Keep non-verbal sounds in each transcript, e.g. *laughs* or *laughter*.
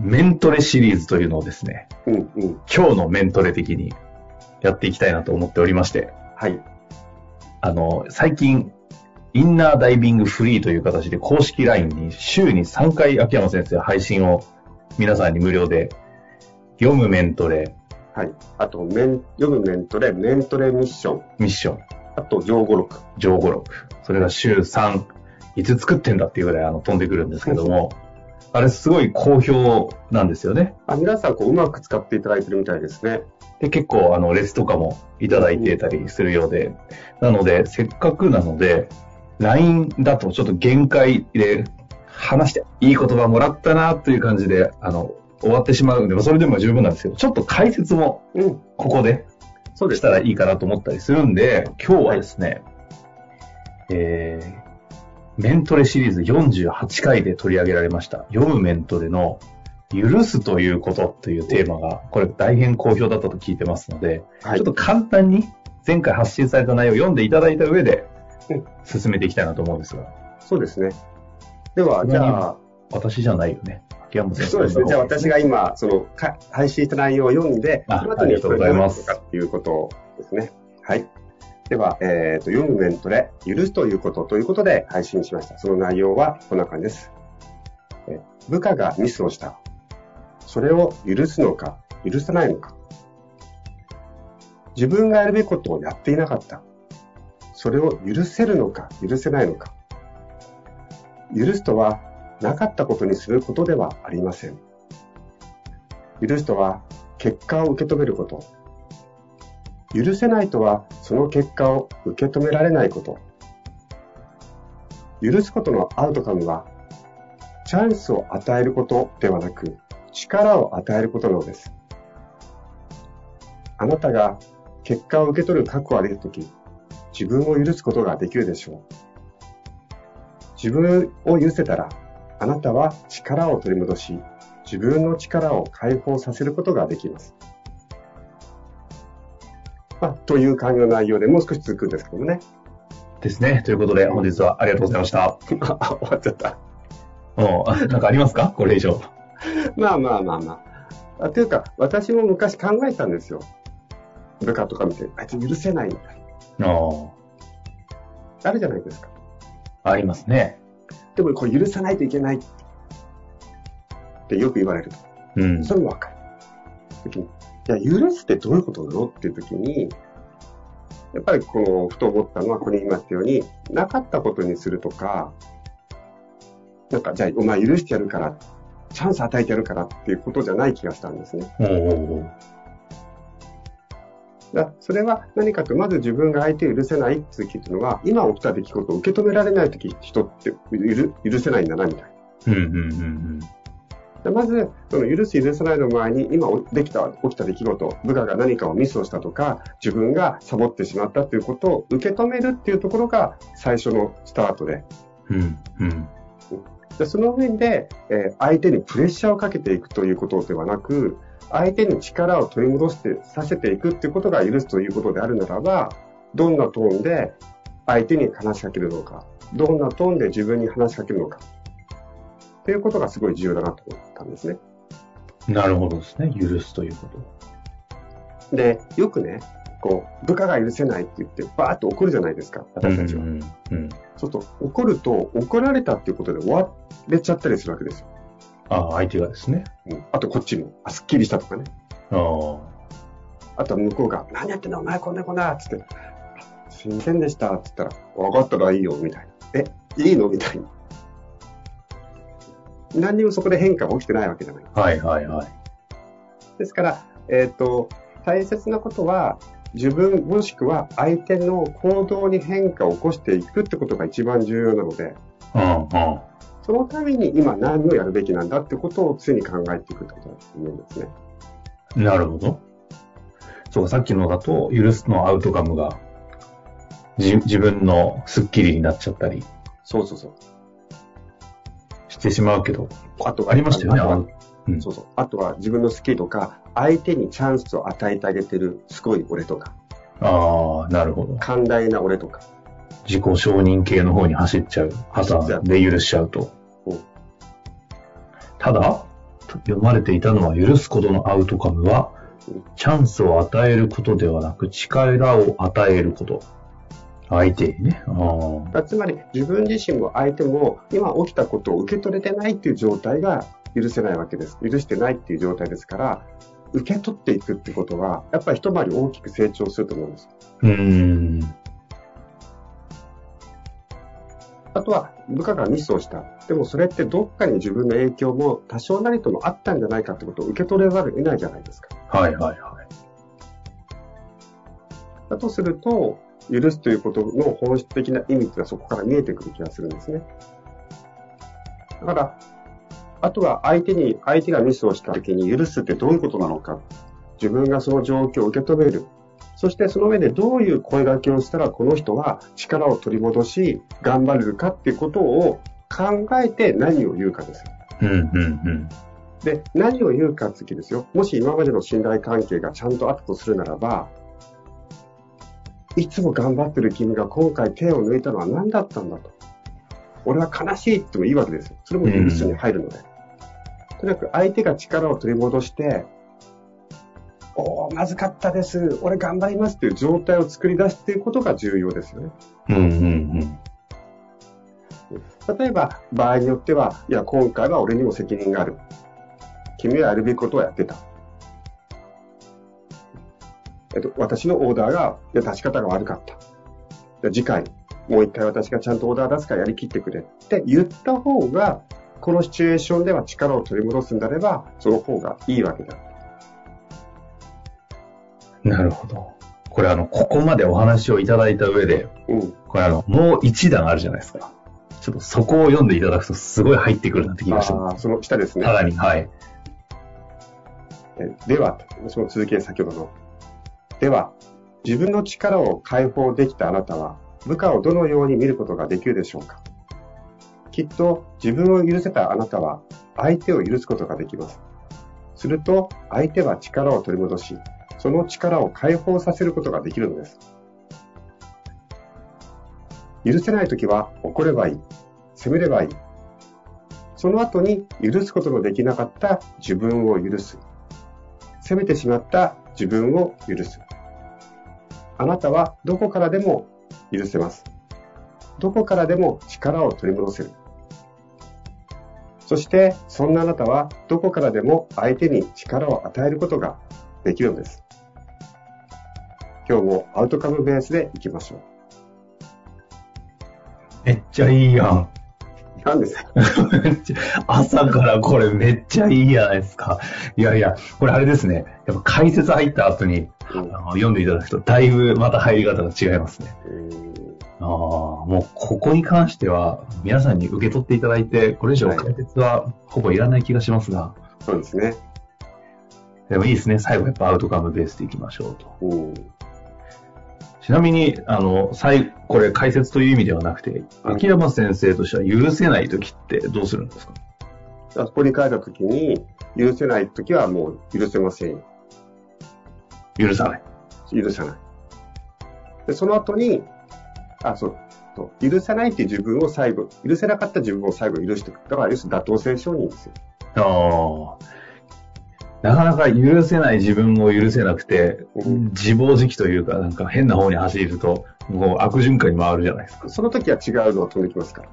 メントレシリーズというのをですね、うんうん。今日のメントレ的にやっていきたいなと思っておりまして、はい。あの、最近、インナーダイビングフリーという形で公式 LINE に週に3回秋山先生配信を皆さんに無料で読むメントレ、はい。あと、メン、読むメントレ、メントレミッション。ミッション、あと、情語録。上語録。それが週3、いつ作ってんだっていうぐらいあの飛んでくるんですけども、あれすごい好評なんですよね。あ、皆さん、こう、うまく使っていただいてるみたいですね。で、結構あのレスとかもいただいてたりするようで、なので、せっかくなので、LINE だとちょっと限界で話していい言葉もらったなという感じで、あの、終わってしまうんで、まあそれでも十分なんですけど、ちょっと解説もうん。ここでしたらいいかなと思ったりするんで、今日はですね、えー、メントレシリーズ48回で取り上げられました、読むメントレの許すということというテーマが、これ大変好評だったと聞いてますので、はいちょっと簡単に前回発信された内容を読んでいただいた上でうん、*laughs* 進めていきたいなと思うんですが、そうですね。では、じゃあ、私じゃないよね。秋山先生そうですね。じゃあ、私が今、その、か配信した内容を読んで、あありがとうございますということですね。はい。では、えっ、と、読むメントレ、許すということということで配信しました。その内容はこんな感じです。え部下がミスをした。それを許すのか、許さないのか。自分がやるべきことをやっていなかった。それを許せるのか、許せないのか。許すとは、なかったことにすることではありません。許すとは、結果を受け止めること。許せないとは、その結果を受け止められないこと。許すことのアウトカムは、チャンスを与えることではなく、力を与えることなのです。あなたが結果を受け取る覚悟ができたとき、自分を許すことができるでしょう。自分を許せたら、あなたは力を取り戻し、自分の力を解放させることができます。まあ、という感じの内容でもう少し続くんですけどもね。ですね。ということで、本日はありがとうございました。あ、*laughs* 終わっちゃった。うんあなんかありますか？これ以上。まあまあまあまあ。あというか、私も昔考えたんですよ。部下とか見て、あいつ許せないみたいな。ああるじゃないですか。あ、ありますね。でも、これ許さないといけないってよく言われると。うん。それもわかる。時に、いや、許すってどういうことなの？っていう時に、やっぱりこの、ふと思ったのは、ここに言いましたように、なかったことにするとか、なんか、じゃあ、お前許してやるから、チャンス与えてやるからっていうことじゃない気がしたんですね。おうおうおうだそれは何かと、まず自分が相手を許せないっていうのは、今起きた出来事を受け止められない時、人って許許せないんだな、みたいな。うんうんうんでまず、その許す、許さないの前に、今できた、起きた出来事、部下が何かをミスをしたとか、自分がサボってしまったということを受け止めるっていうところが最初のスタートで、うん。うんうん。でその上で、えー相手にプレッシャーをかけていくということではなく、相手に力を取り戻してさせていくっていうことが許すということであるならば、どんなトーンで相手に話しかけるのか、どんなトーンで自分に話しかけるのか、っていうことがすごい重要だなと思ったんですね。なるほどですね。許すということ。で、よくね、こう、部下が許せないって言って、バーッと怒るじゃないですか、私たちは。うんうん。そうすると、怒ると、怒られたっていうことで終われちゃったりするわけですよ。ああ、相手がですね。うん、あと、こっちも、あ、すっきりしたとかね。ああ。あとは向こうが、何やってんのお前こんなこんなつって、すいませんでした、つったら、分かったらいいよ、みたいな。え、いいの？みたいな。何にもそこで変化が起きてないわけじゃない。はいはいはい。ですから、えっ、と、大切なことは、自分もしくは相手の行動に変化を起こしていくってことが一番重要なので、うんうん。そのために今何をやるべきなんだってことを常に考えていくってことだと思うんですね。なるほど。そうか、さっきのだと、許すのアウトカムが、じ自分のスッキリになっちゃったりそうそうそう。してしまうけど、あとありましたよね、うんそうそう。あとは自分のスキルとか、相手にチャンスを与えてあげてるすごい俺とか、ああ、なるほど。寛大な俺とか。自己承認系の方に走っちゃう。走っちゃうで許しちゃうとうん。ただ、読まれていたのは許すことのアウトカムはうん、チャンスを与えることではなく力を与えること。相手にね。あつまり自分自身も相手も今起きたことを受け取れてないっていう状態が許せないわけです。許してないっていう状態ですから、受け取っていくってことは、やっぱり一回り大きく成長すると思うんです。うーん。あとは部下がミスをした。でもそれってどっかに自分の影響も多少なりともあったんじゃないかってことを受け取れざるを得ないじゃないですか。はいはいはい。だとすると、許すということの本質的な意味っていうのはそこから見えてくる気がするんですね。だから、あとは相手に、相手がミスをした時に許すってどういうことなのか。自分がその状況を受け止める。そしてその上でどういう声掛けをしたらこの人は力を取り戻し、頑張れるかっていうことを考えて何を言うかです。うんうんうん。で、何を言うか次ですよ。もし今までの信頼関係がちゃんとあったとするならば、いつも頑張ってる君が今回手を抜いたのは何だったんだと。俺は悲しいってもいいわけですよ。それも許すに入るので。とにかく相手が力を取り戻して、おー、まずかったです。俺頑張りますっていう状態を作り出すっていうことが重要ですよね。うんうんうん。例えば、場合によっては、いや、今回は俺にも責任がある。君はやるべきことをやってた。えっと、私のオーダーが、いや、出し方が悪かった。じゃあ次回、もう一回私がちゃんとオーダー出すからやりきってくれって言った方が、このシチュエーションでは力を取り戻すんであれば、その方がいいわけだ。なるほど。これあの、ここまでお話をいただいた上で、うん。これあの、もう一段あるじゃないですか。ちょっとそこを読んでいただくとすごい入ってくるなって気がした。あーその下ですねさ。らに、はい。えでは、その続きで先ほどの。では、自分の力を解放できたあなたは、部下をどのように見ることができるでしょうか？きっと自分を許せたあなたは、相手を許すことができます。すると、相手は力を取り戻し、その力を解放させることができるのです。許せないときは怒ればいい。責めればいい。その後に許すことのできなかった自分を許す。責めてしまった自分を許す。あなたはどこからでも許せます。どこからでも力を取り戻せる。そして、そんなあなたはどこからでも相手に力を与えることができるのです。今日もアウトカムベースでいきましょうめっちゃいいやん。う。何ですか *laughs* 朝からこれめっちゃいいじゃないですか。いやいや、これあれですね。やっぱ解説入った後にうんあの読んでいただくと、だいぶまた入り方が違いますね。うんああ、もうここに関しては、皆さんに受け取っていただいて、これ以上はい解説はほぼいらない気がしますが、そうですね。でもいいですね。最後やっぱアウトカムベースでいきましょうと。うん。ちなみに、あの、最、これ解説という意味ではなくて、うん秋山先生としては許せない時ってどうするんですか？あそこに書いたときに、許せないときはもう許せませんよ。許さない。許さない。で、その後に、あ、そう、許さないって自分を最後、許せなかった自分を最後許していく。だから、要するに妥当性承認ですよ。ああ。なかなか許せない自分を許せなくて、うん自暴自棄というか、なんか変な方に走ると、もう悪循環に回るじゃないですか。その時は違うのが飛んできますか？ら。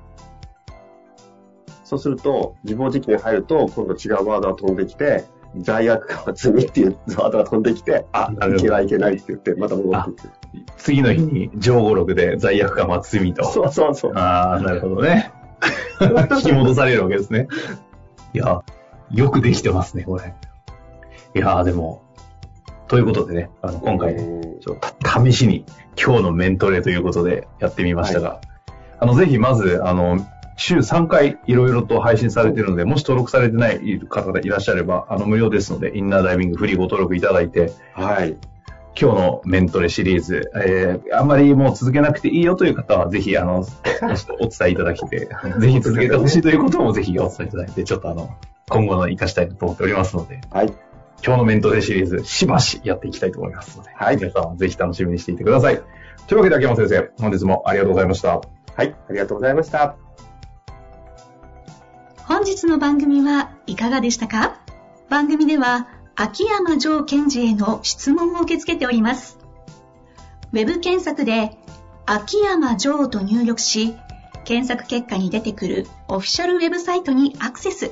そうすると、自暴自棄に入ると、今度違うワードが飛んできて、罪悪感は罪っていうワードが飛んできて、あ、いけないいけないって言って、また戻っていく。次の日に上語録で罪悪感は罪と。そうそうそう。ああ、なるほどね。*laughs* 引き戻されるわけですね。いや、よくできてますね、これ。いやでも、ということでね、あの、今回、ちょっと試しに今日のメントレということでやってみましたが、はい、あの、ぜひまず、あの、週3回いろいろと配信されているので、もし登録されてない方がいらっしゃれば、あの、無料ですので、インナーダイビングフリーご登録いただいて、はい。今日のメントレシリーズ、えー、あんまりもう続けなくていいよという方は、ぜひ、あの、お伝えいただきて、*laughs* ぜひ続けてほしいということもぜひお伝えいただいて、ちょっとあの、今後の活かしたいと思っておりますので、はい。今日のメントレシリーズ、しばしやっていきたいと思いますので、はい。皆さんはぜひ楽しみにしていてください。というわけで、秋山先生、本日もありがとうございました。はい、ありがとうございました。本日の番組はいかがでしたか？番組では秋山城賢治への質問を受け付けております。ウェブ検索で秋山城と入力し、検索結果に出てくるオフィシャルウェブサイトにアクセス。